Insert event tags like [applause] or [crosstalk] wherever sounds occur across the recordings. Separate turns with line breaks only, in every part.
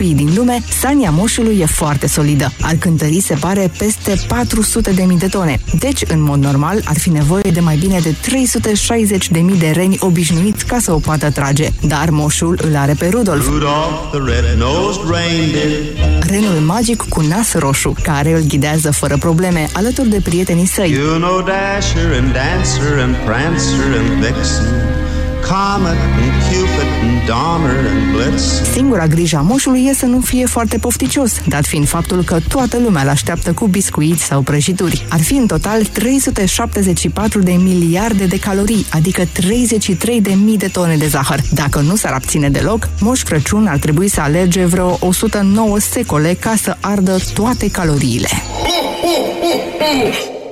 copiii din lume, sania moșului e foarte solidă. Ar cântări, se pare, peste 400.000 de tone. Deci, în mod normal, ar fi nevoie de mai bine de 360.000 de reni obișnuiți ca să o poată trage. Dar moșul îl are pe Rudolf. Renul magic cu nas roșu, care îl ghidează fără probleme, alături de prietenii săi. You know Dasher and Dancer and Prancer and Vixen Comet and Cupid and Donner and Blitz. Singura grijă a moșului e să nu fie foarte pofticios, dat fiind faptul că toată lumea îl așteaptă cu biscuiți sau prăjituri. Ar fi în total 374 de miliarde de calorii, adică 33 de mii de tone de zahăr. Dacă nu s-ar abține deloc, Moș Crăciun ar trebui să alerge vreo 109 secole ca să ardă toate caloriile.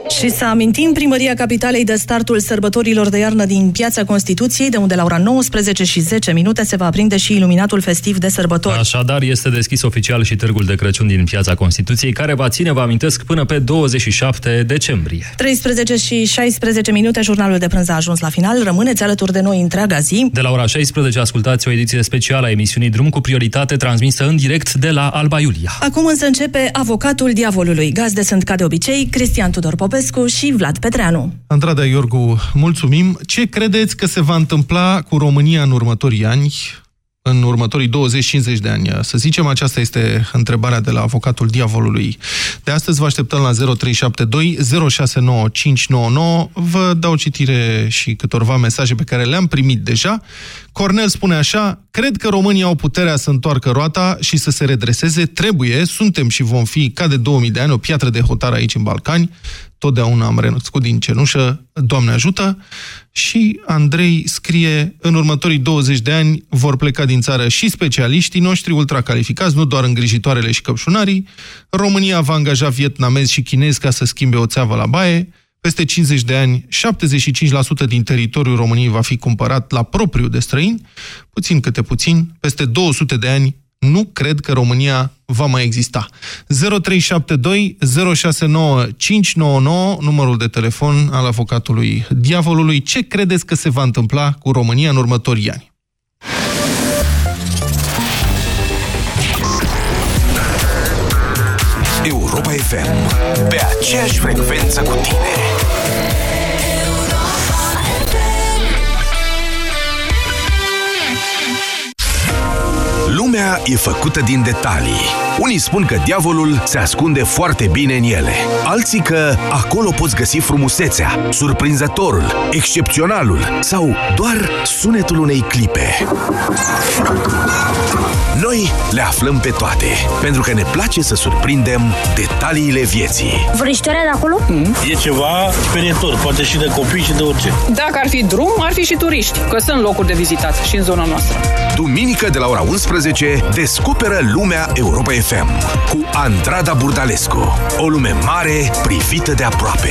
Și să amintim, Primăria Capitalei de startul sărbătorilor de iarnă din Piața Constituției, de unde la ora 19 și 10 minute se va aprinde și iluminatul festiv de sărbători.
Așadar, este deschis oficial și Târgul de Crăciun din Piața Constituției, care va ține, vă amintesc, până pe 27 decembrie.
13 și 16 minute, jurnalul de prânz a ajuns la final. Rămâneți alături de noi întreaga zi.
De la ora 16 ascultați o ediție specială a emisiunii Drum cu prioritate transmisă în direct de la Alba Iulia.
Acum însă începe Avocatul Diavolului. Gazde sunt, ca de obicei, Cristian Tudor Popescu, Popescu și Vlad Petreanu.
Andrada Iorgu, mulțumim. Ce credeți că se va întâmpla cu România în următorii ani? În următorii 20-50 de ani? Să zicem, aceasta este întrebarea de la avocatul diavolului. De astăzi vă așteptăm la 0372 069599. Vă dau citire și câtorva mesaje pe care le-am primit deja. Cornel spune așa, cred că România au puterea să întoarcă roata și să se redreseze. Trebuie, suntem și vom fi, ca de 2000 de ani, o piatră de hotar aici în Balcani totdeauna am renunțat din cenușă, Doamne ajută, și Andrei scrie, în următorii 20 de ani vor pleca din țară și specialiștii noștri ultracalificați, nu doar îngrijitoarele și căpșunarii, România va angaja vietnamezi și chinezi ca să schimbe o țeavă la baie, peste 50 de ani, 75% din teritoriul României va fi cumpărat la propriu de străini, puțin câte puțin, peste 200 de ani, nu cred că România va mai exista. 0372 069 599, numărul de telefon al avocatului diavolului. Ce credeți că se va întâmpla cu România în următorii ani?
Europa FM, pe aceeași frecvență cu tine. Lumea e făcută din detalii. Unii spun că diavolul se ascunde foarte bine în ele. Alții că acolo poți găsi frumusețea, surprinzătorul, excepționalul sau doar sunetul unei clipe. Noi le aflăm pe toate, pentru că ne place să surprindem detaliile vieții.
Vrăjitoarea de acolo? Mm.
E ceva sperietor, poate și de copii și de orice.
Dacă ar fi drum, ar fi și turiști, că sunt locuri de vizitat și în zona noastră.
Duminică de la ora 11, descoperă lumea Europa FM cu Andrada Burdalescu. O lume mare privită de aproape.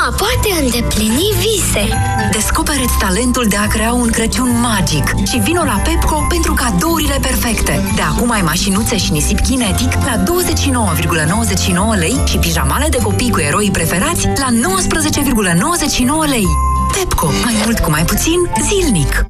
Mama poate îndeplini vise.
descoperă talentul de a crea un Crăciun magic și vino la Pepco pentru cadourile perfecte. De acum ai mașinuțe și nisip kinetic la 29,99 lei și pijamale de copii cu eroi preferați la 19,99 lei. Pepco. Mai mult cu mai puțin zilnic.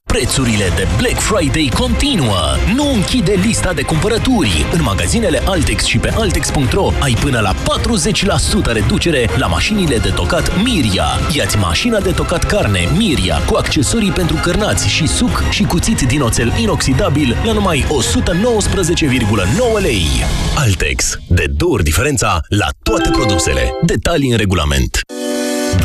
Prețurile de Black Friday continuă. Nu închide lista de cumpărături. În magazinele Altex și pe Altex.ro ai până la 40% reducere la mașinile de tocat Miria. Iați mașina de tocat carne Miria cu accesorii pentru cărnați și suc și cuțit din oțel inoxidabil la numai 119,9 lei. Altex. De două ori diferența la toate produsele. Detalii în regulament.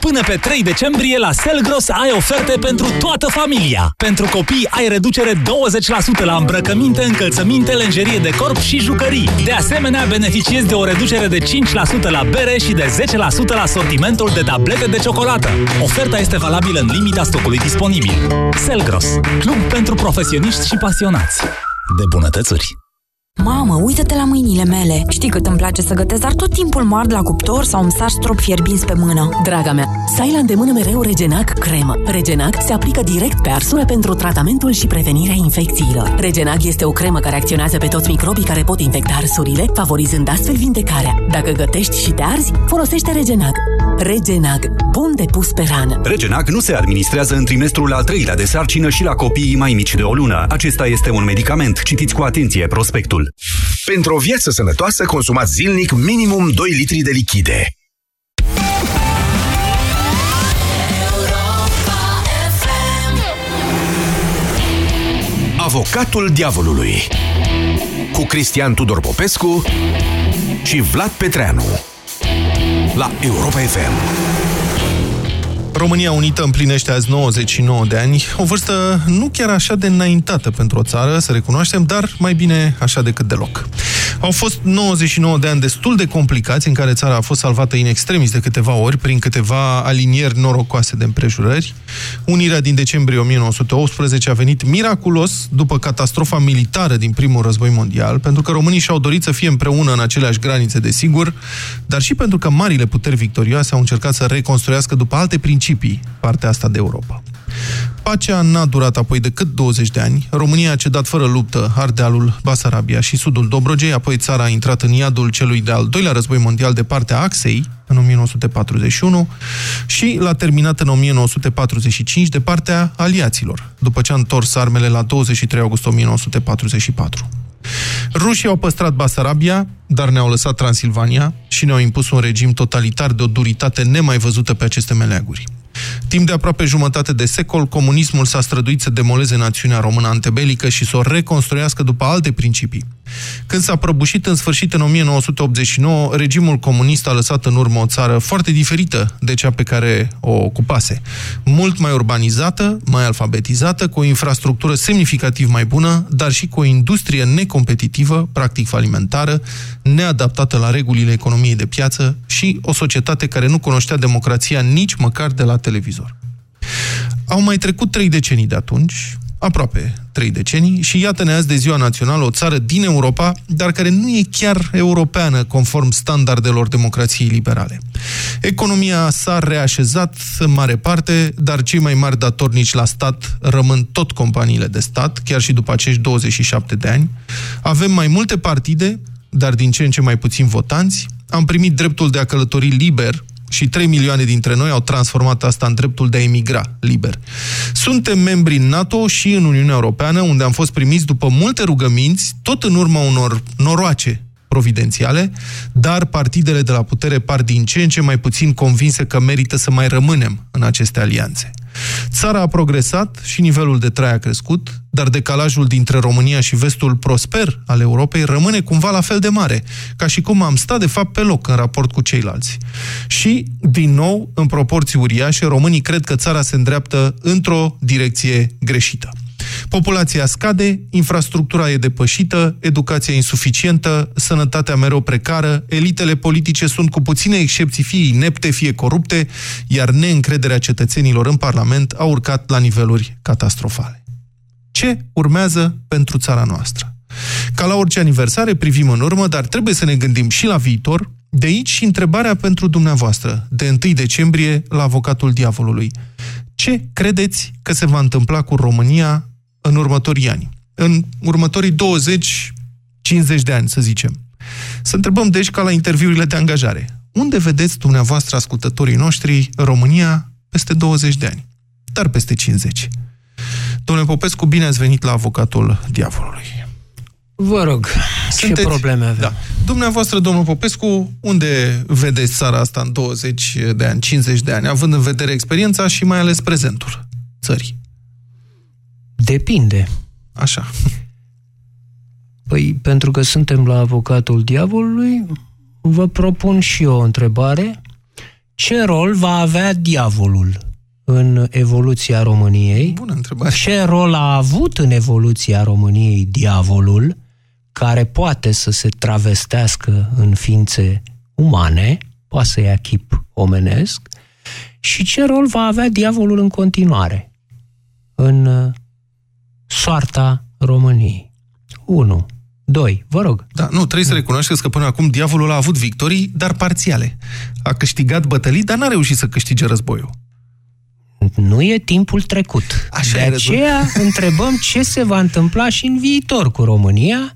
Până pe 3 decembrie la Selgros ai oferte pentru toată familia. Pentru copii ai reducere 20% la îmbrăcăminte, încălțăminte, lenjerie de corp și jucării. De asemenea, beneficiezi de o reducere de 5% la bere și de 10% la sortimentul de tablete de ciocolată. Oferta este valabilă în limita stocului disponibil. Selgros, club pentru profesioniști și pasionați de bunătățuri.
Mamă, uită-te la mâinile mele. Știi cât îmi place să gătesc, dar tot timpul mă ard la cuptor sau îmi sar strop fierbinți pe mână.
Draga mea, să ai la îndemână mereu Regenac cremă. Regenac se aplică direct pe arsură pentru tratamentul și prevenirea infecțiilor. Regenac este o cremă care acționează pe toți microbii care pot infecta arsurile, favorizând astfel vindecarea. Dacă gătești și te arzi, folosește Regenac. Regenac. Bun de pus pe rană.
Regenac nu se administrează în trimestrul al treilea de sarcină și la copiii mai mici de o lună. Acesta este un medicament. Citiți cu atenție prospectul.
Pentru o viață sănătoasă, consumați zilnic minimum 2 litri de lichide. Avocatul diavolului cu Cristian Tudor Popescu și Vlad Petreanu la Europa FM.
România Unită împlinește azi 99 de ani, o vârstă nu chiar așa de înaintată pentru o țară, să recunoaștem, dar mai bine așa decât deloc. Au fost 99 de ani destul de complicați, în care țara a fost salvată in extremis de câteva ori, prin câteva alinieri norocoase de împrejurări. Unirea din decembrie 1918 a venit miraculos după catastrofa militară din primul război mondial, pentru că românii și-au dorit să fie împreună în aceleași granițe, desigur, dar și pentru că marile puteri victorioase au încercat să reconstruiască după alte principii partea asta de Europa. Pacea n-a durat apoi decât 20 de ani. România a cedat fără luptă Ardealul, Basarabia și sudul Dobrogei, apoi țara a intrat în iadul celui de-al doilea război mondial de partea Axei, în 1941, și l-a terminat în 1945 de partea aliaților, după ce a întors armele la 23 august 1944. Rușii au păstrat Basarabia, dar ne-au lăsat Transilvania și ne-au impus un regim totalitar de o duritate nemai văzută pe aceste meleaguri. Timp de aproape jumătate de secol, comunismul s-a străduit să demoleze națiunea română antebelică și să o reconstruiască după alte principii. Când s-a prăbușit în sfârșit în 1989, regimul comunist a lăsat în urmă o țară foarte diferită de cea pe care o ocupase. Mult mai urbanizată, mai alfabetizată, cu o infrastructură semnificativ mai bună, dar și cu o industrie necompetitivă, practic falimentară, neadaptată la regulile economiei de piață și o societate care nu cunoștea democrația nici măcar de la televizor. Au mai trecut trei decenii de atunci, aproape trei decenii, și iată-ne azi de ziua națională, o țară din Europa, dar care nu e chiar europeană conform standardelor democrației liberale. Economia s-a reașezat în mare parte, dar cei mai mari datornici la stat rămân tot companiile de stat, chiar și după acești 27 de ani. Avem mai multe partide, dar din ce în ce mai puțin votanți. Am primit dreptul de a călători liber și 3 milioane dintre noi au transformat asta în dreptul de a emigra liber. Suntem membri în NATO și în Uniunea Europeană, unde am fost primiți după multe rugăminți, tot în urma unor noroace providențiale, dar partidele de la putere par din ce în ce mai puțin convinse că merită să mai rămânem în aceste alianțe. Țara a progresat și nivelul de trai a crescut, dar decalajul dintre România și vestul prosper al Europei rămâne cumva la fel de mare, ca și cum am stat de fapt pe loc în raport cu ceilalți. Și, din nou, în proporții uriașe, românii cred că țara se îndreaptă într-o direcție greșită. Populația scade, infrastructura e depășită, educația insuficientă, sănătatea mereu precară, elitele politice sunt cu puține excepții fie inepte, fie corupte, iar neîncrederea cetățenilor în Parlament a urcat la niveluri catastrofale. Ce urmează pentru țara noastră? Ca la orice aniversare, privim în urmă, dar trebuie să ne gândim și la viitor. De aici și întrebarea pentru dumneavoastră, de 1 decembrie, la avocatul diavolului. Ce credeți că se va întâmpla cu România în următorii ani? În următorii 20-50 de ani, să zicem. Să întrebăm, deci, ca la interviurile de angajare. Unde vedeți dumneavoastră, ascultătorii noștri, România peste 20 de ani? Dar peste 50. Domnule Popescu, bine ați venit la avocatul diavolului.
Vă rog, Sunteți, ce probleme avem? Da.
Dumneavoastră, domnul Popescu, unde vedeți țara asta în 20 de ani, 50 de ani, având în vedere experiența și mai ales prezentul țării?
Depinde.
Așa.
Păi, pentru că suntem la avocatul diavolului, vă propun și eu o întrebare. Ce rol va avea diavolul în evoluția României?
Bună întrebare.
Ce rol a avut în evoluția României diavolul, care poate să se travestească în ființe umane, poate să ia chip omenesc, și ce rol va avea diavolul în continuare în soarta României? 1. 2. Vă rog.
Da, nu, trebuie să recunoașteți că până acum diavolul a avut victorii, dar parțiale. A câștigat bătălii, dar n-a reușit să câștige războiul.
Nu e timpul trecut. Așa de aceea [laughs] întrebăm ce se va întâmpla și în viitor cu România,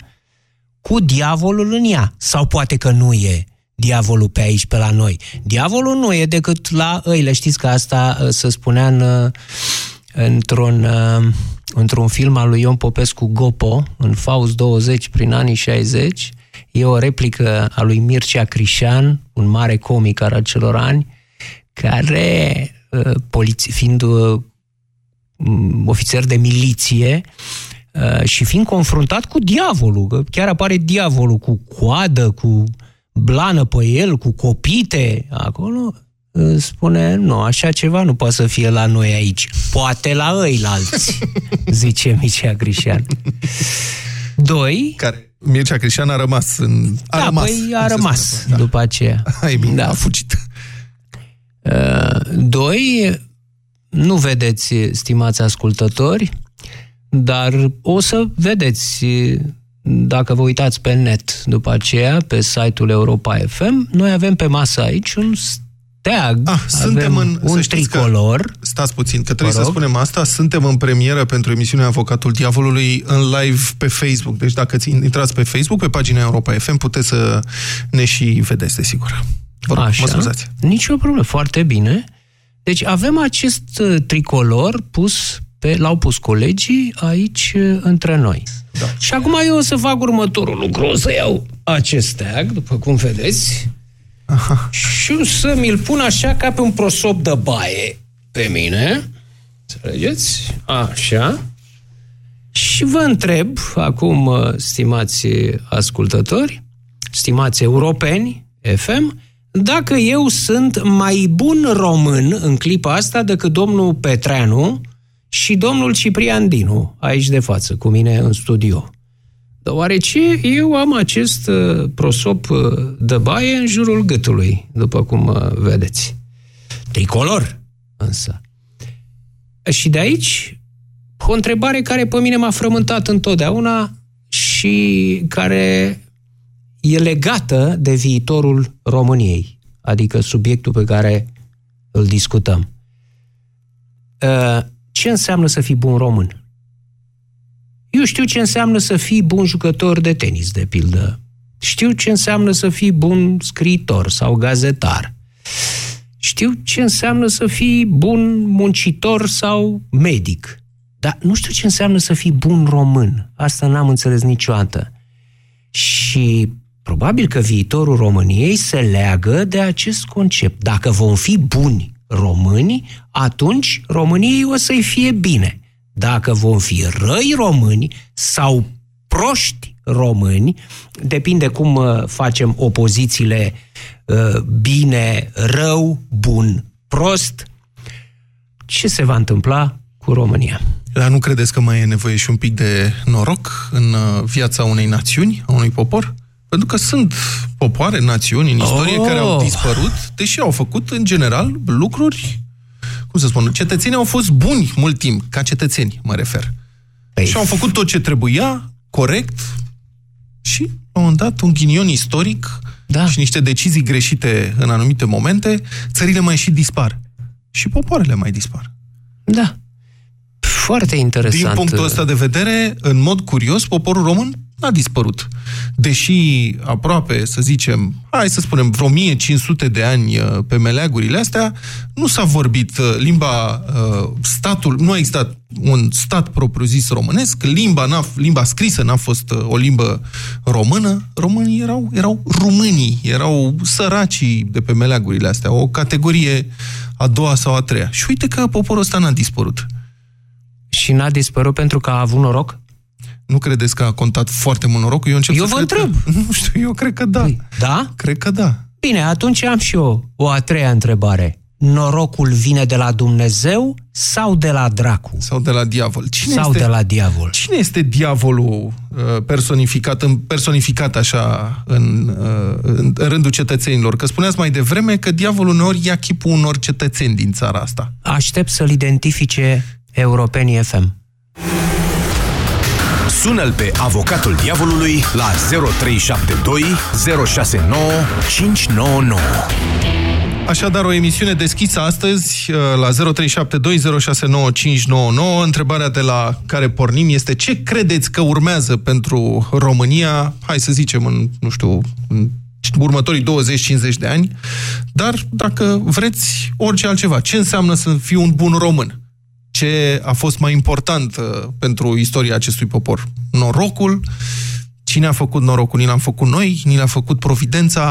cu diavolul în ea. Sau poate că nu e diavolul pe aici, pe la noi. Diavolul nu e decât la îile. Știți că asta uh, se spunea în, uh, într-un uh, într-un film al lui Ion Popescu Gopo, în Faust 20, prin anii 60, e o replică a lui Mircea Crișan, un mare comic al acelor ani, care, uh, fiind uh, ofițer de miliție, uh, și fiind confruntat cu diavolul, că chiar apare diavolul cu coadă, cu blană pe el, cu copite acolo, spune, nu, așa ceva nu poate să fie la noi aici. Poate la alți, [laughs] zice Mircea Crișan. Doi.
Care? Mircea Crișan a rămas în... A
da,
rămas,
păi a rămas da. după aceea. [laughs]
Hai bine, da. a fugit.
Uh, doi, nu vedeți, stimați ascultători, dar o să vedeți dacă vă uitați pe net după aceea, pe site-ul Europa FM, noi avem pe masă aici un steag, ah, suntem în, un tricolor. Că,
stați puțin, că trebuie să spunem asta, suntem în premieră pentru emisiunea Avocatul Diavolului în live pe Facebook. Deci dacă intrați pe Facebook, pe pagina Europa FM, puteți să ne și vedeți, desigur. Vă rog, Așa, mă scuzați.
Nicio problemă, foarte bine. Deci avem acest uh, tricolor pus pe, l-au pus colegii aici uh, între noi. Da. Și acum eu o să fac următorul lucru, o să iau acest steag, după cum vedeți, Aha. și să mi-l pun așa ca pe un prosop de baie pe mine. Înțelegeți? Așa. Și vă întreb, acum, stimați ascultători, stimați europeni, FM, dacă eu sunt mai bun român în clipa asta decât domnul Petreanu și domnul Ciprian Dinu, aici de față, cu mine în studio deoarece eu am acest uh, prosop uh, de baie în jurul gâtului, după cum uh, vedeți. Tricolor, însă. Și de aici, o întrebare care pe mine m-a frământat întotdeauna și care e legată de viitorul României, adică subiectul pe care îl discutăm. Ce înseamnă să fii bun român? Eu știu ce înseamnă să fii bun jucător de tenis, de pildă. Știu ce înseamnă să fii bun scriitor sau gazetar. Știu ce înseamnă să fii bun muncitor sau medic. Dar nu știu ce înseamnă să fii bun român. Asta n-am înțeles niciodată. Și probabil că viitorul României se leagă de acest concept. Dacă vom fi buni români, atunci României o să-i fie bine dacă vom fi răi români sau proști români, depinde cum uh, facem opozițiile uh, bine, rău, bun, prost, ce se va întâmpla cu România?
Dar nu credeți că mai e nevoie și un pic de noroc în uh, viața unei națiuni, a unui popor? Pentru că sunt popoare, națiuni în istorie oh. care au dispărut, deși au făcut, în general, lucruri cum să spun, cetățenii au fost buni mult timp, ca cetățeni, mă refer. Păi... Și au făcut tot ce trebuia, corect, și, la un moment dat, un ghinion istoric da. și niște decizii greșite în anumite momente, țările mai și dispar. Și popoarele mai dispar.
Da. Foarte interesant.
Din punctul ăsta de vedere, în mod curios, poporul român n-a dispărut. Deși aproape, să zicem, hai să spunem, vreo 1500 de ani uh, pe meleagurile astea, nu s-a vorbit uh, limba uh, statul, nu a existat un stat propriu-zis românesc, limba, n-a, limba scrisă n-a fost o limbă română, românii erau, erau rumânii, erau săracii de pe meleagurile astea, o categorie a doua sau a treia. Și uite că poporul ăsta n-a dispărut.
Și n-a dispărut pentru că a avut noroc?
Nu credeți că a contat foarte mult norocul? Eu, încep
eu
să
vă întreb.
Că... [laughs] Nu știu, eu cred că da. Păi,
da?
Cred că da.
Bine, atunci am și eu o a treia întrebare. Norocul vine de la Dumnezeu sau de la dracu?
Sau de la diavol.
Cine sau este, de la diavol.
Cine este diavolul uh, personificat, personificat așa în, uh, în rândul cetățenilor? Că spuneați mai devreme că diavolul uneori ia chipul unor cetățeni din țara asta.
Aștept să-l identifice Europenii FM.
Sună-l pe avocatul diavolului la 0372 069 599.
Așadar, o emisiune deschisă astăzi uh, la 0372069599. Întrebarea de la care pornim este ce credeți că urmează pentru România, hai să zicem, în, nu știu, în următorii 20-50 de ani, dar dacă vreți orice altceva. Ce înseamnă să fii un bun român? Ce a fost mai important uh, pentru istoria acestui popor. Norocul, cine a făcut norocul? Ni l-am făcut noi, ni l-a făcut Providența.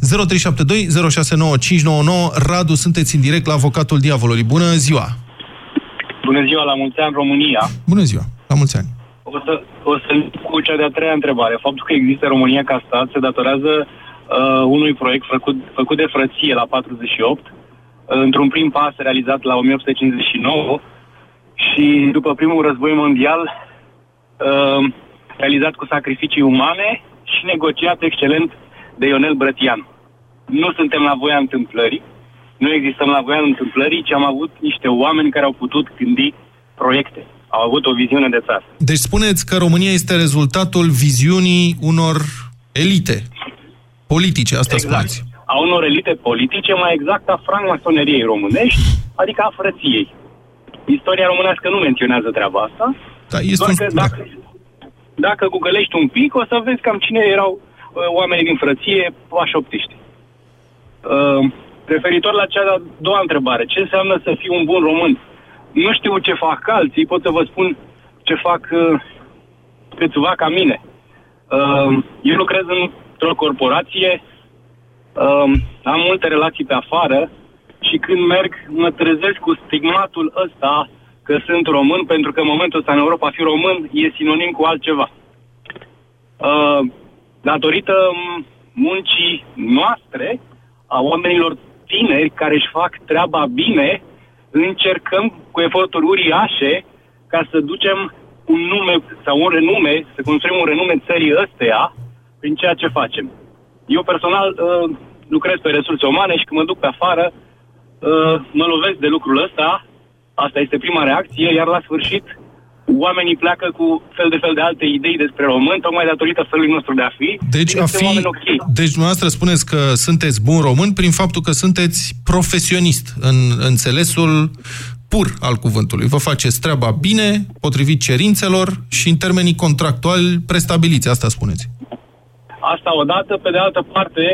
0372 069599 Radu, sunteți în direct la Avocatul Diavolului. Bună ziua!
Bună ziua, la mulți ani România!
Bună ziua, la mulți ani!
O să, o să cu cea de-a treia întrebare. Faptul că există România ca stat se datorează uh, unui proiect făcut, făcut de frăție la 48, într-un prim pas realizat la 1859 și după primul război mondial uh, realizat cu sacrificii umane și negociat excelent de Ionel Brătian. Nu suntem la voia întâmplării, nu existăm la voia întâmplării, ci am avut niște oameni care au putut gândi proiecte. Au avut o viziune de țară.
Deci spuneți că România este rezultatul viziunii unor elite politice, asta exact. spuneți
a unor elite politice, mai exact a francmasoneriei românești, adică a frăției. Istoria românească nu menționează treaba asta,
da, este
doar că un... dacă, dacă googlești un pic, o să vezi cam cine erau uh, oamenii din frăție așoptiști. Uh, referitor la cea de-a doua întrebare, ce înseamnă să fii un bun român? Nu știu ce fac alții, pot să vă spun ce fac uh, câțiva ca mine. Uh, eu lucrez într-o corporație Um, am multe relații pe afară și când merg mă trezesc cu stigmatul ăsta că sunt român, pentru că în momentul ăsta în Europa a fi român e sinonim cu altceva. Uh, datorită muncii noastre, a oamenilor tineri care își fac treaba bine, încercăm cu eforturi uriașe ca să ducem un nume sau un renume, să construim un renume țării ăsteia prin ceea ce facem. Eu personal uh, lucrez pe resurse umane și când mă duc pe afară, uh, mă lovesc de lucrul ăsta. Asta este prima reacție, iar la sfârșit oamenii pleacă cu fel de fel de alte idei despre român, tocmai datorită felului nostru de a fi.
Deci, a fi, okay. deci dumneavoastră spuneți că sunteți bun român prin faptul că sunteți profesionist în înțelesul pur al cuvântului. Vă faceți treaba bine, potrivit cerințelor și în termenii contractuali prestabiliți, asta spuneți.
Asta odată, pe de altă parte,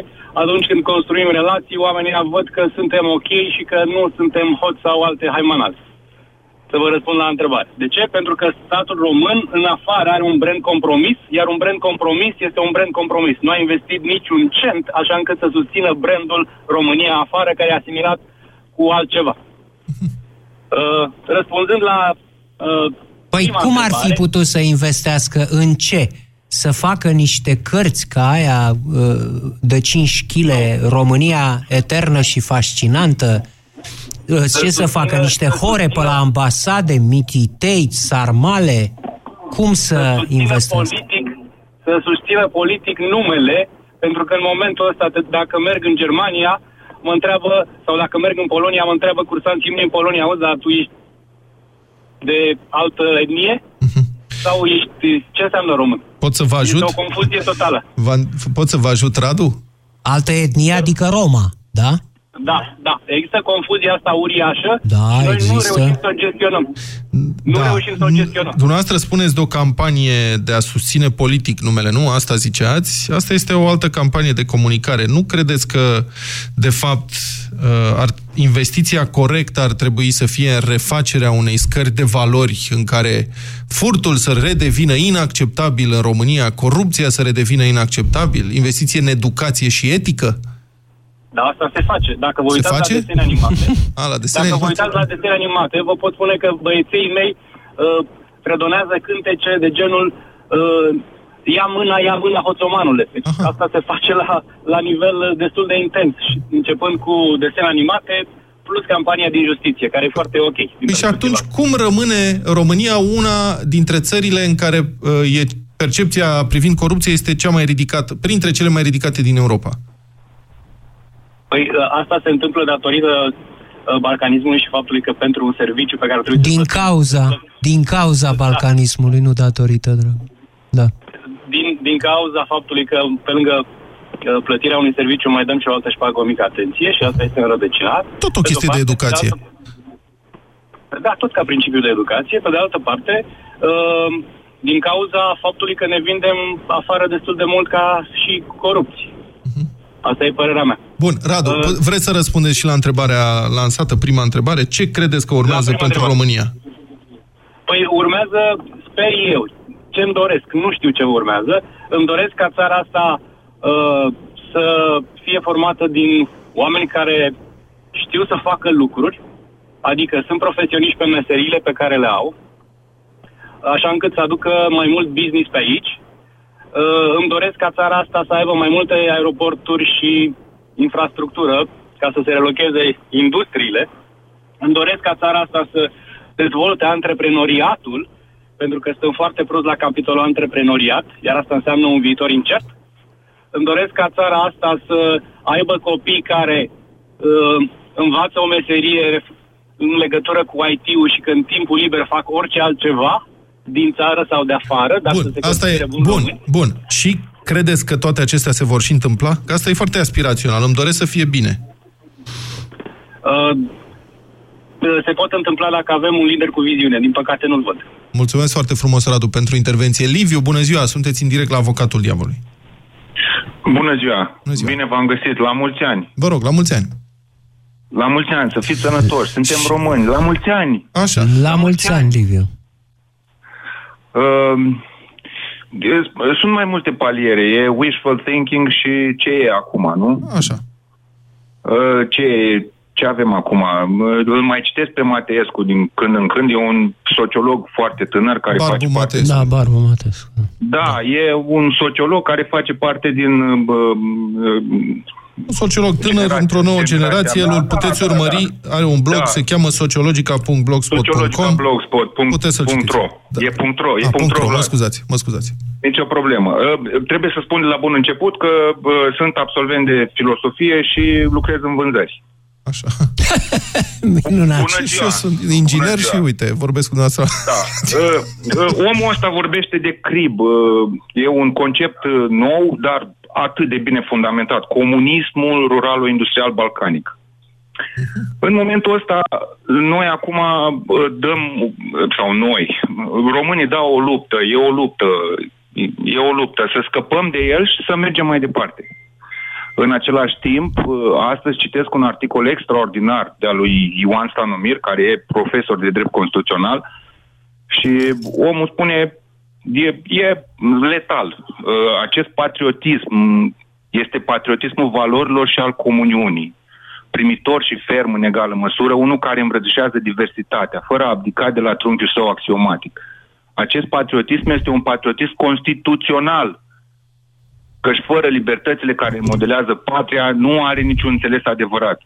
atunci când construim relații, oamenii văd că suntem ok și că nu suntem hot sau alte haimanați. Să vă răspund la întrebare. De ce? Pentru că statul român în afară are un brand compromis, iar un brand compromis este un brand compromis. Nu a investit niciun cent așa încât să susțină brandul România afară, care e asimilat cu altceva. [laughs] Uh, răspunzând la uh,
Păi cum ar fi putut să investească în ce? Să facă niște cărți ca aia uh, de 5 kg, România eternă și fascinantă, uh, ce să facă? Niște hore pe la ambasade, mititei, sarmale? Cum să, să investească?
Politic, să susțină politic numele, pentru că în momentul ăsta, dacă merg în Germania, mă întreabă, sau dacă merg în Polonia, mă întreabă cursanții mei în Polonia, auzi, dar tu ești de altă etnie? Uh-huh. sau ești... Ce înseamnă român?
Pot să vă ajut?
Este o confuzie totală.
Va, pot să vă ajut, Radu?
Altă etnie, adică Roma, da?
Da, da. Există confuzia asta uriașă
Da,
și noi
există.
nu reușim să o gestionăm. Nu reușim să o gestionăm.
Dumneavoastră spuneți de o campanie de a susține politic numele, nu? Asta ziceați. Asta este o altă campanie de comunicare. Nu credeți că, de fapt, uh, ar, investiția corectă ar trebui să fie în refacerea unei scări de valori în care furtul să redevină inacceptabil în România, corupția să redevină inacceptabil, investiție în educație și etică?
Da, asta se face. Dacă vă
Se
uitați
face?
la desene animate, [laughs]
A, la desene
dacă vă
animate.
uitați la desene animate, vă pot spune că băieții mei uh, predonează cântece de genul uh, ia mâna, ia mâna, hoțomanule. Deci asta se face la, la nivel uh, destul de intens. Și începând cu desene animate, plus campania din justiție, care e foarte ok.
Păi și atunci, cum rămâne România una dintre țările în care uh, e percepția privind corupție este cea mai ridicată, printre cele mai ridicate din Europa?
Păi uh, asta se întâmplă datorită uh, balcanismului și faptului că pentru un serviciu pe care trebuie
Din
să
cauza, din cauza balcanismului, nu datorită, drag. Da.
din, din cauza faptului că pe lângă uh, plătirea unui serviciu mai dăm cealaltă și pagă o mică atenție și asta este înrădăcinat.
Tot o
Pe
chestie de
parte,
educație.
pe de altă- Da, tot ca principiu de educație. Pe de altă parte, uh, din cauza faptului că ne vindem afară destul de mult ca și corupți. Asta e părerea mea.
Bun, Radu,
Uh,
vreți să răspundeți și la întrebarea lansată, prima întrebare? Ce credeți că urmează
prima
pentru
întrebare.
România?
Păi urmează, sper eu, ce-mi doresc, nu știu ce urmează, îmi doresc ca țara asta uh, să fie formată din oameni care știu să facă lucruri, adică sunt profesioniști pe meserile pe care le au, așa încât să aducă mai mult business pe aici. Uh, îmi doresc ca țara asta să aibă mai multe aeroporturi și infrastructură ca să se relocheze industriile. Îmi doresc ca țara asta să dezvolte antreprenoriatul, pentru că sunt foarte prost la capitolul antreprenoriat, iar asta înseamnă un viitor incert. Îmi doresc ca țara asta să aibă copii care uh, învață o meserie ref- în legătură cu IT-ul și că în timpul liber fac orice altceva din țară sau de afară, dar să
Bun,
se
asta e,
considere bun
bun,
român.
bun. Și credeți că toate acestea se vor și întâmpla? Că asta e foarte aspirațional, îmi doresc să fie bine.
Uh, se pot întâmpla dacă avem un lider cu viziune. Din păcate nu-l văd.
Mulțumesc foarte frumos, Radu, pentru intervenție. Liviu, bună ziua, sunteți în direct la Avocatul Diavolului.
Bună ziua. Bună ziua! Bine v-am găsit. La mulți ani.
Vă rog, la mulți ani.
La mulți ani, să fiți sănătoși. Suntem români. La mulți ani.
Așa.
La mulți ani, Liviu.
Uh, sunt mai multe paliere. E wishful thinking și ce e acum, nu?
Așa.
Uh, ce, ce avem acum? Uh, Îl mai citesc pe Mateescu din când în când. E un sociolog foarte tânăr care
Barbu
face parte...
Da, Barbu Matescu.
Da, e un sociolog care face parte din... Uh, uh,
Un sociolog tânăr într-o nouă generație,
da,
îl
da,
puteți
da, da,
urmări, are un blog,
Da.
se cheamă sociologica.blogspot.com
sociologica.blogspot.ro
Puteți să-l citiți. Da.
E punct .ro, e
Ah,
punct
punct
.ro,
ro, mă
Vlad.
scuzați, mă scuzați.
Nici o problemă. Uh, Trebuie să spun de la bun început că uh, sunt absolvent de filosofie și lucrez în vânzări.
Așa. [laughs]
Minunat.
Bună
și
ziua!
eu sunt inginer
Bună
și
ziua!
uite, vorbesc cu dumneavoastră.
Da. Uh, uh, omul ăsta vorbește de crib. Uh, e un concept uh, nou, dar atât de bine fundamentat. Comunismul rural-industrial balcanic. [laughs] În momentul ăsta, noi acum uh, dăm, uh, sau noi, românii dau o luptă, e o luptă, e o luptă, să scăpăm de el și să mergem mai departe. În același timp, uh, astăzi citesc un articol extraordinar de-a lui Ioan Stanomir, care e profesor de drept constituțional, și omul spune, e, e letal. Uh, Acest patriotism este patriotismul valorilor și al comuniunii. Primitor și ferm în egală măsură, unul care îmbrățișează diversitatea, fără a abdica de la trunchiul său axiomatic. Acest patriotism este un patriotism constituțional, căci fără libertățile care modelează patria, nu are niciun înțeles adevărat.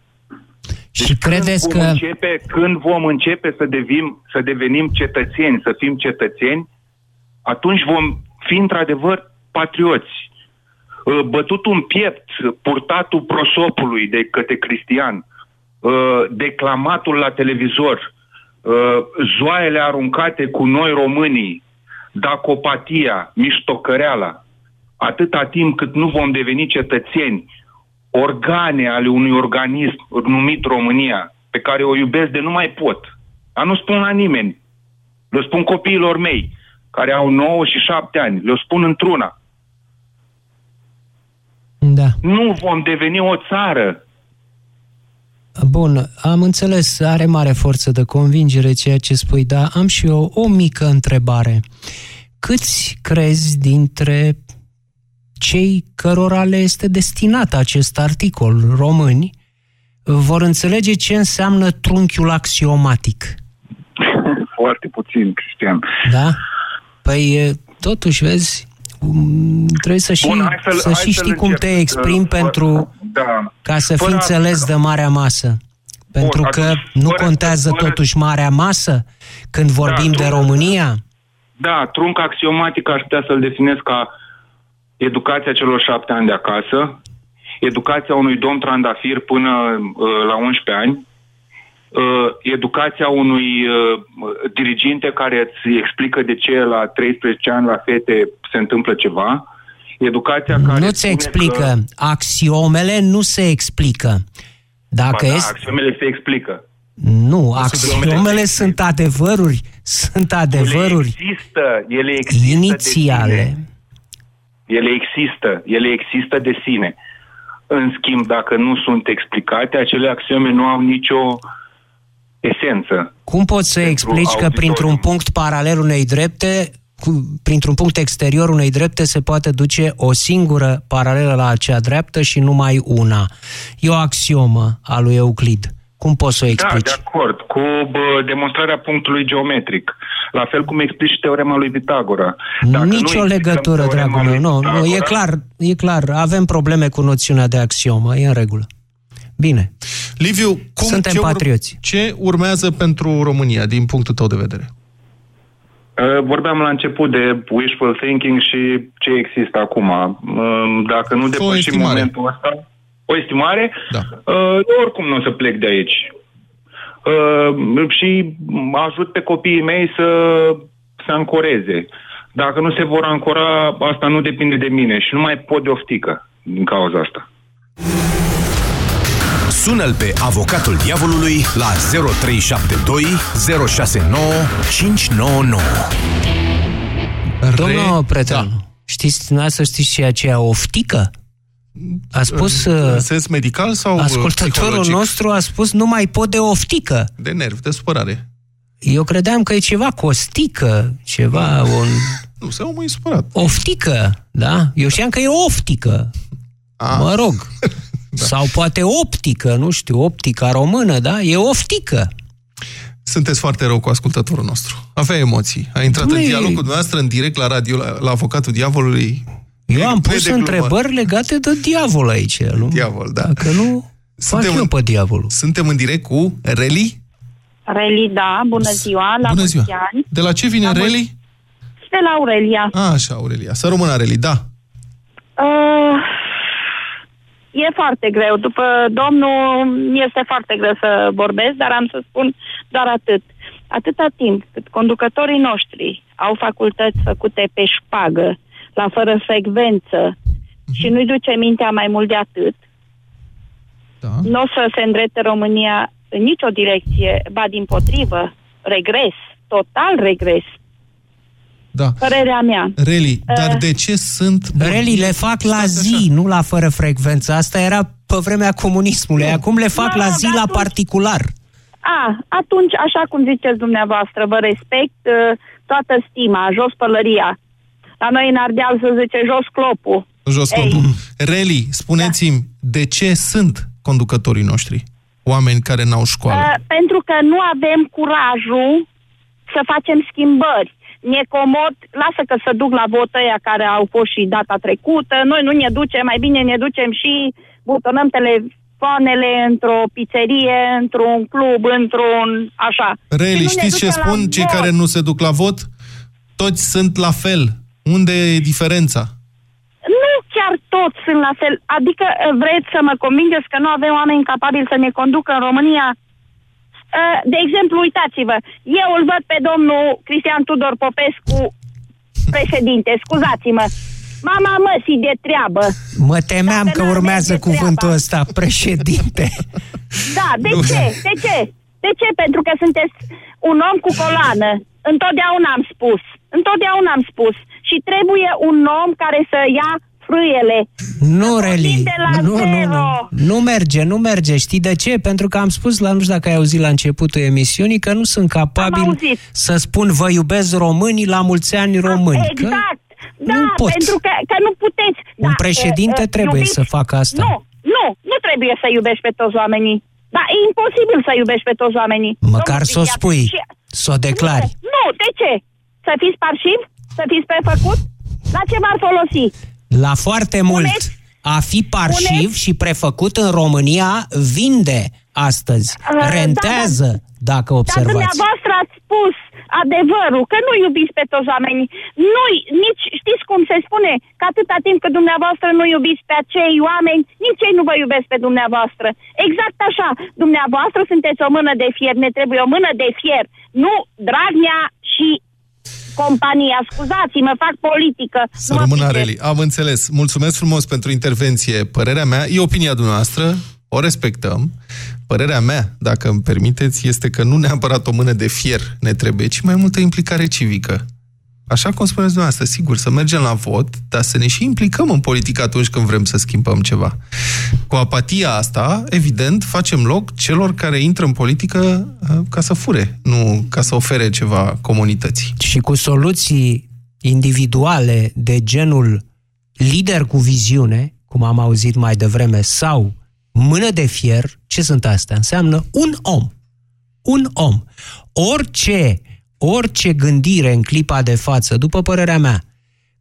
Și credeți
Când vom,
că...
începe, când vom începe să, devim, să devenim cetățeni, să fim cetățeni, atunci vom fi într-adevăr patrioți. Uh, Bătutul în piept, purtatul prosopului de către Cristian, uh, declamatul la televizor, uh, zoaiele aruncate cu noi românii, dacopatia, miștocăreala, atâta timp cât nu vom deveni cetățeni, organe ale unui organism numit România, pe care o iubesc de nu mai pot. Dar nu spun la nimeni. Le spun copiilor mei, care au 9 și 7 ani. Le spun într-una.
Da.
Nu vom deveni o țară.
Bun, am înțeles, are mare forță de convingere ceea ce spui, dar am și eu o mică întrebare. Câți crezi dintre cei cărora le este destinat acest articol, români, vor înțelege ce înseamnă trunchiul axiomatic? [laughs]
Foarte puțin, Cristian.
Da? Păi, e, totuși, vezi, um, trebuie să și,
Bun, hai să-l-
să
hai
și
să-l
știi cum
încep.
te exprimi
Uh,
pentru
Da.
ca să
Fără
fii
a-
înțeles de marea masă. Pentru că
atunci,
nu
fără-
contează
fără-
totuși marea masă când vorbim de
tu-
România?
Da, trunc axiomatic aș putea să-l definesc ca educația celor șapte ani de acasă, educația unui domn trandafir până uh, la 11 ani, uh, educația unui uh, diriginte care îți explică de ce la 13 ani la fete se întâmplă ceva, educația care
Nu
spune
se explică.
Că,
Axiomele nu se explică. Dacă
ba, da,
este...
axiomele se explică.
Nu, axiomele sunt adevăruri. Sunt adevăruri
Ele există, ele există De
inițiale.
sine. Ele există, ele există de sine. În schimb, dacă nu sunt explicate, acele axiome nu au nicio esență.
Cum poți să explici că
auditoriu.
printr-un punct paralel unei drepte, cu, printr-un punct exterior unei drepte se poate duce o singură paralelă la acea dreaptă și numai una? E o axiomă a lui Euclid. Cum poți să o
Da,
explici?
de acord, cu bă, demonstrarea punctului geometric. La fel cum explici și teorema lui Pitagora. Dacă nu
Nici o
explicăm
legătură,
teorema
dragul
lui
meu. Nu, nu, e
Pitagora,
clar, e clar. Avem probleme cu noțiunea de axiomă. E în regulă. Bine.
Liviu, cum,
Suntem
ce,
patrioți.
ce urmează pentru România, din punctul tău de vedere?
Uh, Vorbeam la început de wishful thinking și ce există acum. Uh, Dacă nu depășim
estimare.
momentul ăsta, o estimare,
Da.
uh, oricum nu o să plec de aici. Uh, Și ajut pe copiii mei să se ancoreze. Dacă nu se vor ancora, asta nu depinde de mine și nu mai pot de oftică din cauza asta.
Sună-l pe avocatul diavolului la 0372 069 599.
Domnul Pretelu, da. știți, dumneavoastră știți ce e aceea oftică? A spus...
În
uh,
sens medical sau
Ascultătorul
psihologic?
nostru a spus nu mai pot de oftică.
De nerv, de supărare.
Eu credeam că e ceva costică, ceva, un...
Nu, se omul e supărat.
Oftică, da? Eu știam că e oftică.
A.
Mă rog. [laughs] da. Sau poate optică, nu știu, optica română, da? E oftică.
Sunteți foarte rău cu ascultătorul nostru. Avea emoții. A intrat
Dom'le,
în dialog cu dumneavoastră, în direct la radio, la, la avocatul diavolului.
Eu am
Nu e
pus
de glumă.
întrebări legate de diavol aici. Nu?
Diavol, da.
Dacă nu, fac eu
în,
pe diavolul.
Suntem în direct cu Reli?
Reli, da, bună ziua, la
Bună ziua.
mulți ani.
De la ce vine
La mulți-
Reli?
De la Aurelia.
A, așa, Aurelia. Să rămână Reli, da.
Uh, e foarte greu. După domnul este foarte greu să vorbesc, dar am să spun doar atât. Atâta timp cât conducătorii noștri au facultăți făcute pe șpagă, la fără frecvență și nu-i duce mintea mai mult de atât,
da.
nu o să se îndrepte România în nicio direcție, ba din potrivă, regres, total regres.
Da.
Părerea mea.
Reli, dar
Uh,
de ce sunt...
Reli le fac la zi, nu la fără frecvență. Asta era pe vremea comunismului. Acum le fac
Nu,
la
nu,
zi,
dar
la
atunci-
particular.
A, atunci, așa cum ziceți dumneavoastră, vă respect uh, toată stima, jos pălăria. La noi în Ardeal se zice jos clopul.
Jos
Ei.
clopul. Reli, spuneți-mi, de ce sunt conducătorii noștri? Oameni care n-au școală.
Uh, pentru că nu avem curajul să facem schimbări. Ne comod, lasă că să duc la vot ăia care au fost și data trecută, noi nu ne ducem, mai bine ne ducem și butonăm telefoanele într-o pizzerie, într-un club, într-un așa. Și
Reli,
nu ne
știți ce
ducem la
spun cei
vot.
care nu se duc la vot? Toți sunt la fel. Unde e diferența?
Nu chiar toți sunt la fel. Adică eh, vreți să mă convingeți că nu avem oameni capabili să ne conducă în România? Eh, De exemplu, uitați-vă, eu îl văd pe domnul Cristian Tudor Popescu președinte, scuzați-mă. Mama măsii de treabă.
Mă temeam
Dacă
că
n-ar
urmează
merge
cuvântul
treaba.
ăsta, [laughs] președinte.
Da, de
Nu.
ce? De ce? De ce? Pentru că sunteți un om cu coloană. Întotdeauna am spus. Întotdeauna am spus. Și trebuie un om care să ia frâiele.
Nu, Reli,
de la
nu, nu,
zero.
nu, nu merge, nu merge. Știi de ce? Pentru că am spus, la nu știu dacă ai auzit la începutul emisiunii, că nu sunt capabil
auzit.
să spun vă iubesc românii la mulți ani români. Că
Exact. Da,
nu pot.
pentru că, că nu puteți.
un
Da,
președinte
uh, uh,
trebuie
iubiți-
să facă asta.
Nu, nu, nu trebuie să iubești pe toți oamenii. Da, e imposibil să iubești pe toți oamenii.
Măcar
Domnul
să o
psihiatru.
spui,
Și-
să o declari.
Nu, nu, de ce? Să fiți parșiv? Să fiți prefăcut? La ce v-ar folosi?
La foarte mult. A fi parșiv și prefăcut în România vinde astăzi.
Uh,
Rentează, dacă
Dar
observați.
dumneavoastră ați spus adevărul, că nu iubiți pe toți oamenii. Nu, nici, știți cum se spune, că atâta timp cât dumneavoastră nu iubiți pe acei oameni, nici ei nu vă iubesc pe dumneavoastră. Exact așa, dumneavoastră sunteți o mână de fier, ne trebuie o mână de fier, nu Dragnea și compania. Scuzați-mă, fac politică.
Să rămână Areli. Am înțeles. Mulțumesc frumos pentru intervenție. Părerea mea, e opinia dumneavoastră, o respectăm. Părerea mea, dacă îmi permiteți, este că nu neapărat o mână de fier ne trebuie, ci mai multă implicare civică. Așa cum spuneți dumneavoastră, sigur, să mergem la vot, dar să ne și implicăm în politică atunci când vrem să schimbăm ceva. Cu apatia asta, evident, facem loc celor care intră în politică uh, ca să fure, nu ca să ofere ceva comunității.
și cu soluții individuale de genul lider cu viziune, cum am auzit mai devreme, sau mână de fier, ce sunt astea? Înseamnă un om. Un om. Orice, orice gândire în clipa de față, după părerea mea,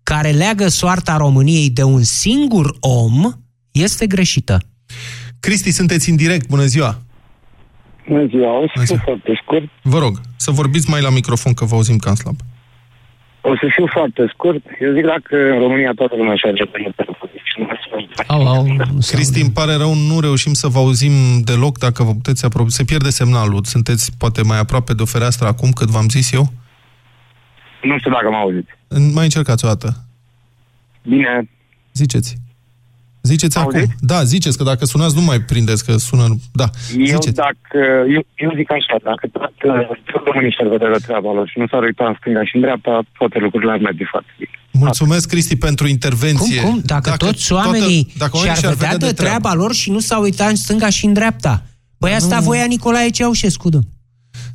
care leagă soarta României de un singur om, este greșită.
Cristi, sunteți în direct, bună ziua!
Bună ziua, o să fiu foarte scurt.
Vă rog, să vorbiți mai la microfon, că vă auzim cam slab.
O să fiu foarte scurt. Eu zic dacă în România toată lumea și ajunge pe
Au, au,
Cristi, îmi pare rău, nu reușim să vă auzim deloc dacă vă puteți apropia. Se pierde semnalul. Sunteți poate mai aproape de o fereastră acum cât v-am zis eu?
Nu știu dacă mă auziți.
Mai încercați o dată.
Bine.
Ziceți. Ziceți acum. Da, ziceți, că dacă sunați nu mai prindeți, că sună... Da,
Eu,
ziceți.
dacă, eu, eu zic așa, dacă tot, tot românii și-ar vedea de treaba lor și nu s-ar uita în stânga și în dreapta, toate lucrurile ar merge foarte bine.
Mulțumesc, Cristi, pentru intervenție.
Cum, cum? Dacă, dacă toți oamenii
toată, dacă
și-ar
oamenii
vedea de treaba lor și nu s-au uitat în stânga și în dreapta. Păi asta
nu-
voia Nicolae Ceaușescu, domn.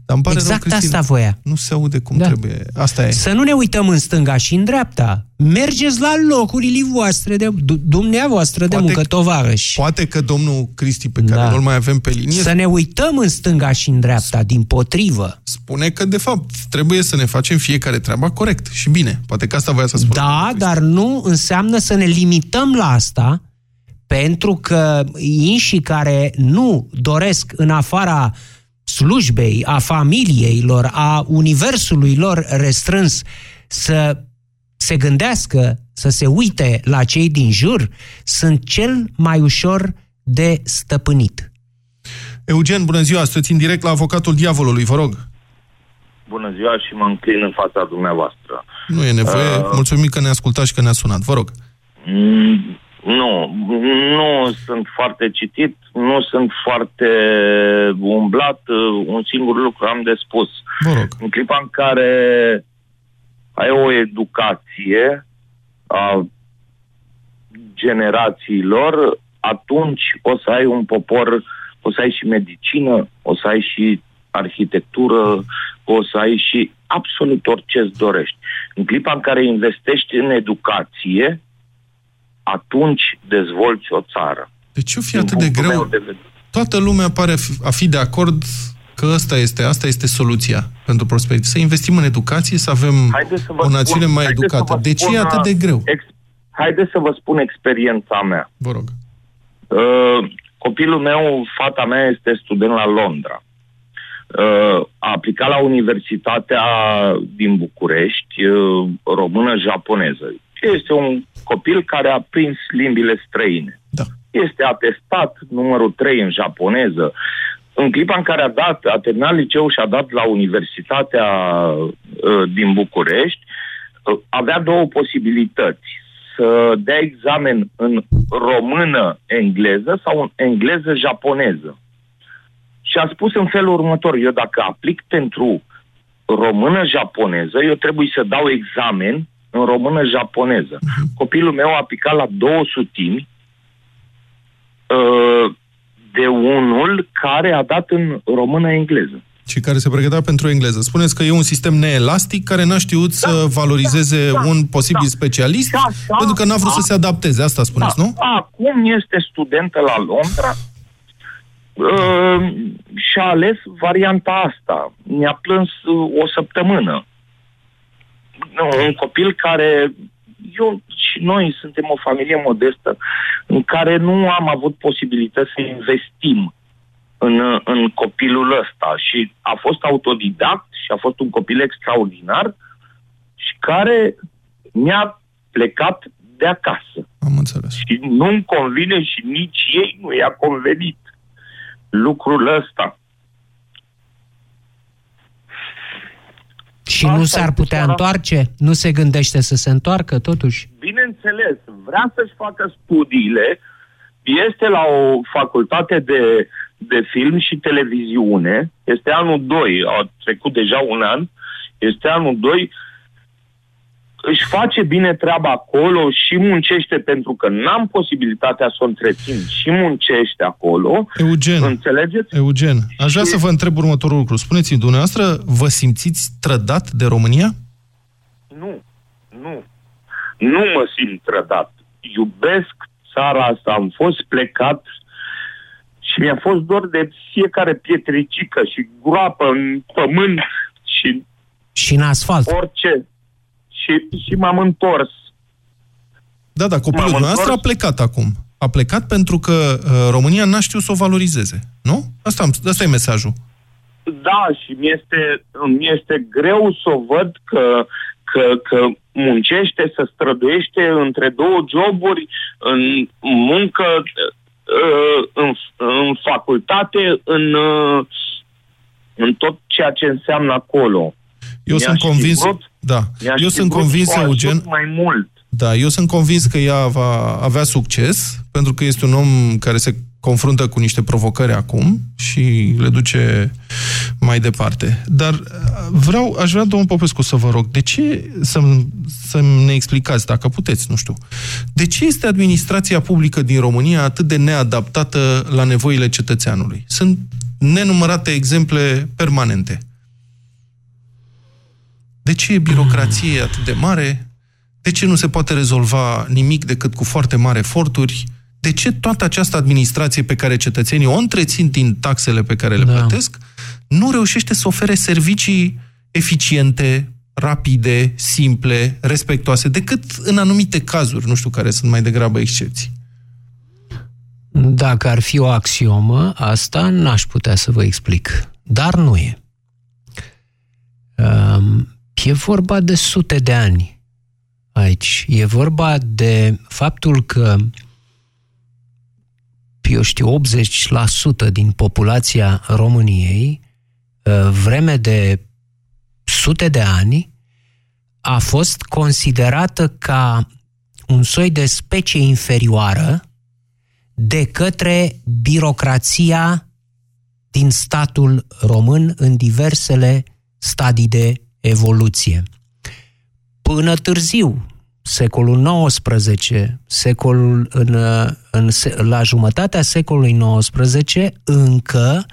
Dar îmi pare
exact
rău, Cristi,
asta voia.
Nu se aude cum da. trebuie. Asta e.
Să nu ne uităm în stânga și în dreapta. Mergeți la locurile voastre de du- dumneavoastră de muncă, tovarăși.
Poate că domnul Cristi, pe care
Da.
nu-l mai avem pe linie,
Să ne uităm în stânga și în dreapta, din potrivă.
spune că, de fapt, trebuie să ne facem fiecare treaba corect și bine. Poate că asta voia să spună.
Da, dar nu înseamnă să ne limităm la asta, pentru că inșii care nu doresc în afara slujbei, a familiei lor, a universului lor restrâns să se gândească, să se uite la cei din jur, sunt cel mai ușor de stăpânit.
Eugen, bună ziua, sunteți în direct la avocatul diavolului, vă rog.
Bună ziua și mă înclin în fața dumneavoastră.
Nu e nevoie,
Uh.
mulțumim că ne ascultați și că ne-a sunat, vă rog.
Mm, Nu, nu sunt foarte citit, nu sunt foarte umblat. Un singur lucru am de spus.
Vă rog.
În clipa în care ai o educație a generațiilor, atunci o să ai un popor, o să ai și medicină, o să ai și arhitectură, o să ai și absolut orice îți dorești. În clipa în care investești în educație, atunci dezvolți o țară.
De ce o fi
Din
atât de
punctul
greu?
meu de vedere.
Toată lumea pare a fi- a fi de acord că asta este, asta este soluția pentru prosperitate. Să investim în educație, să avem
Haideți să vă
o națiune
spun-
mai
haideți să
educată.
vă
De ce
spun,
e atât de
uh,
greu?
Ex- haideți să vă spun experiența mea.
Vă rog.
Uh, copilul meu, fata mea, este student la Londra. Uh, a aplicat la Universitatea din București, uh, română-japoneză. Este un copil care a prins limbile străine.
Da.
Este atestat numărul 3 în japoneză. În clipa în care a dat, a terminat liceul și a dat la Universitatea uh, din București, uh, avea două posibilități. Să dea examen în română-engleză sau în engleză-japoneză. Și a spus în felul următor, eu dacă aplic pentru română-japoneză, eu trebuie să dau examen în română-japoneză. Copilul meu a aplicat la două sutimi uh, de unul care a dat în română-engleză.
Și care se pregătea pentru engleză. Spuneți că e un sistem neelastic care n-a știut da, să valorizeze da, da, un posibil da, specialist da, da, pentru că n-a vrut da, să se adapteze. Asta spuneți,
da,
nu?
Acum este studentă la Londra uh, și a ales varianta asta. Mi-a plâns uh, o săptămână. Un copil care eu și noi suntem o familie modestă în care nu am avut posibilități să investim în, în copilul ăsta și a fost autodidact și a fost un copil extraordinar și care mi-a plecat de acasă.
Am înțeles.
Și nu-mi convine și nici ei nu i-a convenit lucrul ăsta.
Și Asta nu s-ar putea seara... întoarce? Nu se gândește să se întoarcă totuși?
Bineînțeles, vrea să-și facă studiile, este la o facultate de, de film și televiziune, este anul 2, a trecut deja un an, este anul 2, își face bine treaba acolo și muncește pentru că n-am posibilitatea să o întrețin și muncește acolo.
Eugen,
înțelegeți?
Eugen, aș vrea și... să vă întreb următorul lucru. Spuneți-mi, dumneavoastră, vă simțiți trădat de România?
Nu, nu. Nu mă simt trădat. Iubesc țara asta, am fost plecat și mi-a fost dor de fiecare pietricică și groapă în pământ și...
Și în asfalt.
Orice și, și m-am întors.
Da, da, copilul dumneavoastră a plecat acum. A plecat pentru că uh, România n-a știut să o valorizeze, nu? Asta, asta e mesajul.
Da, și mi este, mi este greu să o văd că, că, că muncește, să străduiește între două joburi, în muncă, uh, în, în facultate, în, uh, în tot ceea ce înseamnă acolo.
Eu sunt convins... Vrut, da. Eu sunt convins, Eugen...
mai mult.
Da, eu sunt convins că ea va avea succes, pentru că este un om care se confruntă cu niște provocări acum și le duce mai departe. Dar uh, vreau, aș vrea, domnul Popescu, să vă rog, de ce, să, să ne explicați, dacă puteți, nu știu, de ce este administrația publică din România atât de neadaptată la nevoile cetățeanului? Sunt nenumărate exemple permanente. De ce e birocrație atât de mare? De ce nu se poate rezolva nimic decât cu foarte mari eforturi? De ce toată această administrație pe care cetățenii o întrețin din taxele pe care le da. plătesc, nu reușește să ofere servicii eficiente, rapide, simple, respectoase, decât în anumite cazuri, nu știu care sunt mai degrabă excepții?
Dacă ar fi o axiomă, asta n-aș putea să vă explic. Dar nu e. Um, E vorba de sute de ani aici. E vorba de faptul că eu știu, 80% din populația României, ă, vreme de sute de ani, a fost considerată ca un soi de specie inferioară de către birocrația din statul român în diversele stadii de evoluție. Până târziu, secolul XIX, secolul în, în, la jumătatea secolului XIX, încă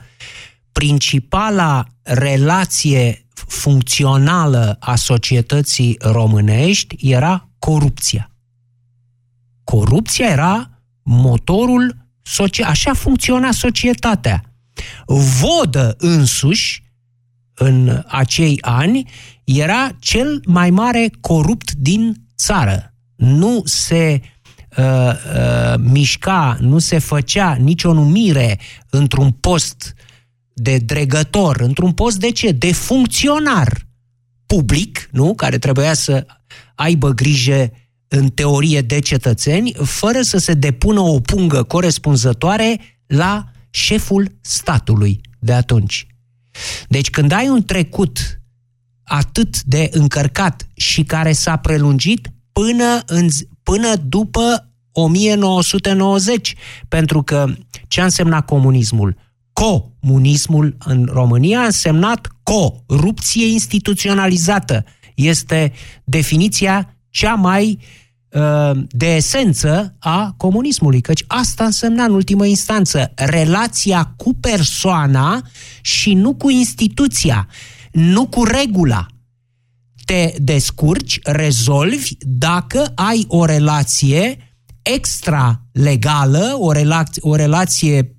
principala relație funcțională a societății românești era corupția. Corupția era motorul social. Așa funcționa societatea. Vodă însuși în acei ani era cel mai mare corupt din țară. Nu se uh, uh, mișca, nu se făcea nicio numire într-un post de dregător, într-un post de ce? De funcționar public, nu? Care trebuia să aibă grijă în teorie de cetățeni, fără să se depună o pungă corespunzătoare la șeful statului de atunci. Deci când ai un trecut atât de încărcat și care s-a prelungit până, în, până după 1990. Pentru că ce a însemnat comunismul? Comunismul în România a însemnat corupție instituționalizată. Este definiția cea mai uh, de esență a comunismului, căci asta însemna în ultimă instanță relația cu persoana și nu cu instituția, nu cu regula. Te descurci, rezolvi dacă ai o relație extra-legală, o, relație, o relație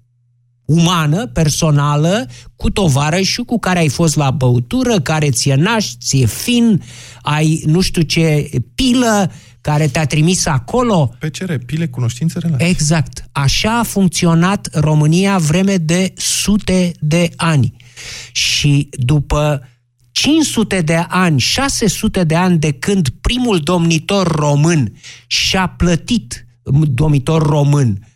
umană, personală, cu tovarășul cu care ai fost la băutură, care ție naș, ție fin, ai nu știu ce pilă, care te-a trimis acolo.
PCR, pile, cunoștințe, relații.
Exact. Așa a funcționat România vreme de sute de ani. Și după 500 de ani, 600 de ani de când primul domnitor român și-a plătit domnitor român,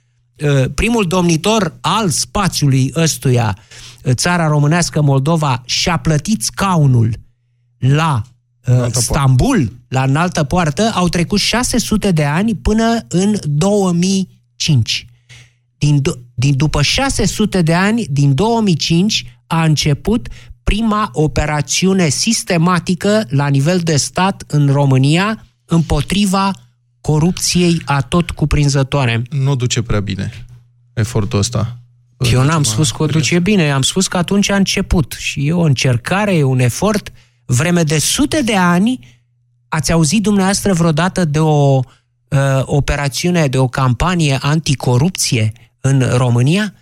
uh, primul domnitor al spațiului ăstuia, uh, țara românească Moldova, și-a plătit scaunul la uh, Stambul, poartă. la înaltă poartă, au trecut 600 de ani până în 2005. Din, din după 600 de ani, din 2005, a început prima operațiune sistematică la nivel de stat în România împotriva corupției atot cuprinzătoare.
Nu duce prea bine efortul ăsta.
Eu n-am spus că o duce bine, am spus că atunci a început și e o încercare, e un efort. Vreme de sute de ani, ați auzit dumneavoastră vreodată de o uh, operațiune, de o campanie anticorupție în România?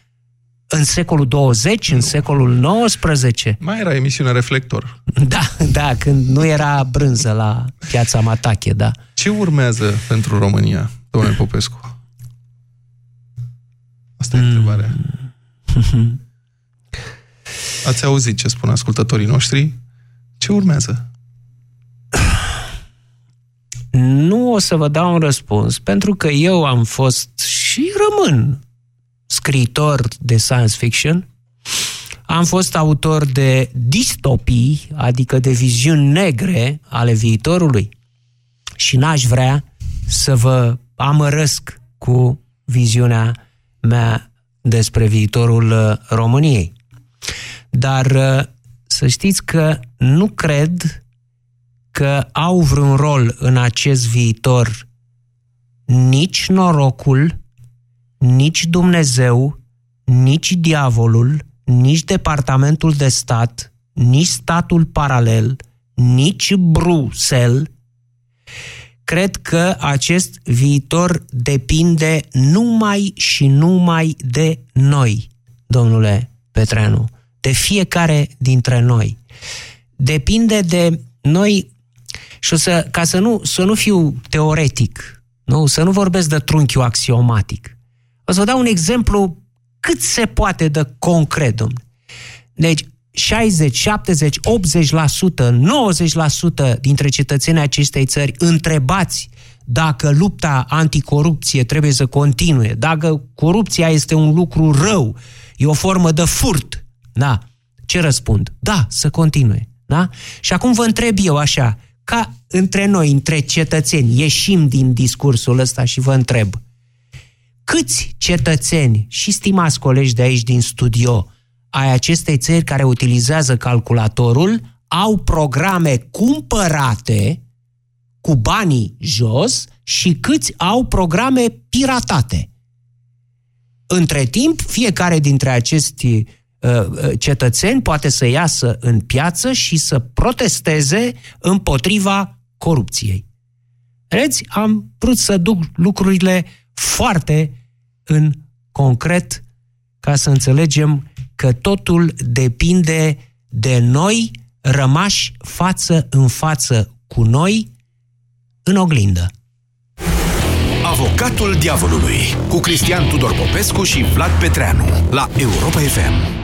în secolul 20, în secolul 19.
Mai era emisiunea Reflector.
Da, da, când nu era brânză la piața Matache, da.
Ce urmează pentru România, domnule Popescu? Asta e mm. întrebarea. [laughs] Ați auzit ce spun ascultătorii noștri? Ce urmează?
Nu o să vă dau un răspuns, pentru că eu am fost și rămân scriitor de science fiction, am fost autor de distopii, adică de viziuni negre ale viitorului și n-aș vrea să vă amărăsc cu viziunea mea despre viitorul uh, României. Dar uh, să știți că nu cred că au vreun rol în acest viitor nici norocul, nici Dumnezeu, nici diavolul, nici Departamentul de Stat, nici statul paralel, nici Bruxelles, cred că acest viitor depinde numai și numai de noi, domnule Petreanu, de fiecare dintre noi. Depinde de noi și o să, ca să nu, să nu fiu teoretic, nu, să nu vorbesc de trunchiul axiomatic. O să vă dau un exemplu cât se poate de concret, domnule. Deci, 60, 70, 80%, 90% dintre cetățenii acestei țări întrebați dacă lupta anticorupție trebuie să continue, dacă corupția este un lucru rău, e o formă de furt. Da. Ce răspund? Da, să continue. Da? Și acum vă întreb eu așa, ca între noi, între cetățeni, ieșim din discursul ăsta și vă întreb, câți cetățeni și stimați colegi de aici din studio ai acestei țări care utilizează calculatorul au programe cumpărate cu banii jos și câți au programe piratate. Între timp, fiecare dintre acești uh, uh cetățeni poate să iasă în piață și să protesteze împotriva corupției. Vedeți, am vrut să duc lucrurile foarte în concret ca să înțelegem că totul depinde de noi rămași față în față cu noi în oglindă.
Avocatul diavolului cu Cristian Tudor Popescu și Vlad Petreanu la Europa FM.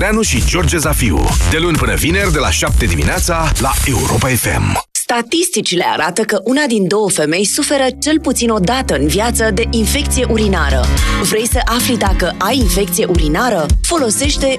Petreanu și George Zafiu. De luni până vineri, de la 7 dimineața, la Europa FM.
Statisticile arată că una din două femei suferă cel puțin o dată în viață de infecție urinară. Vrei să afli dacă ai infecție urinară? Folosește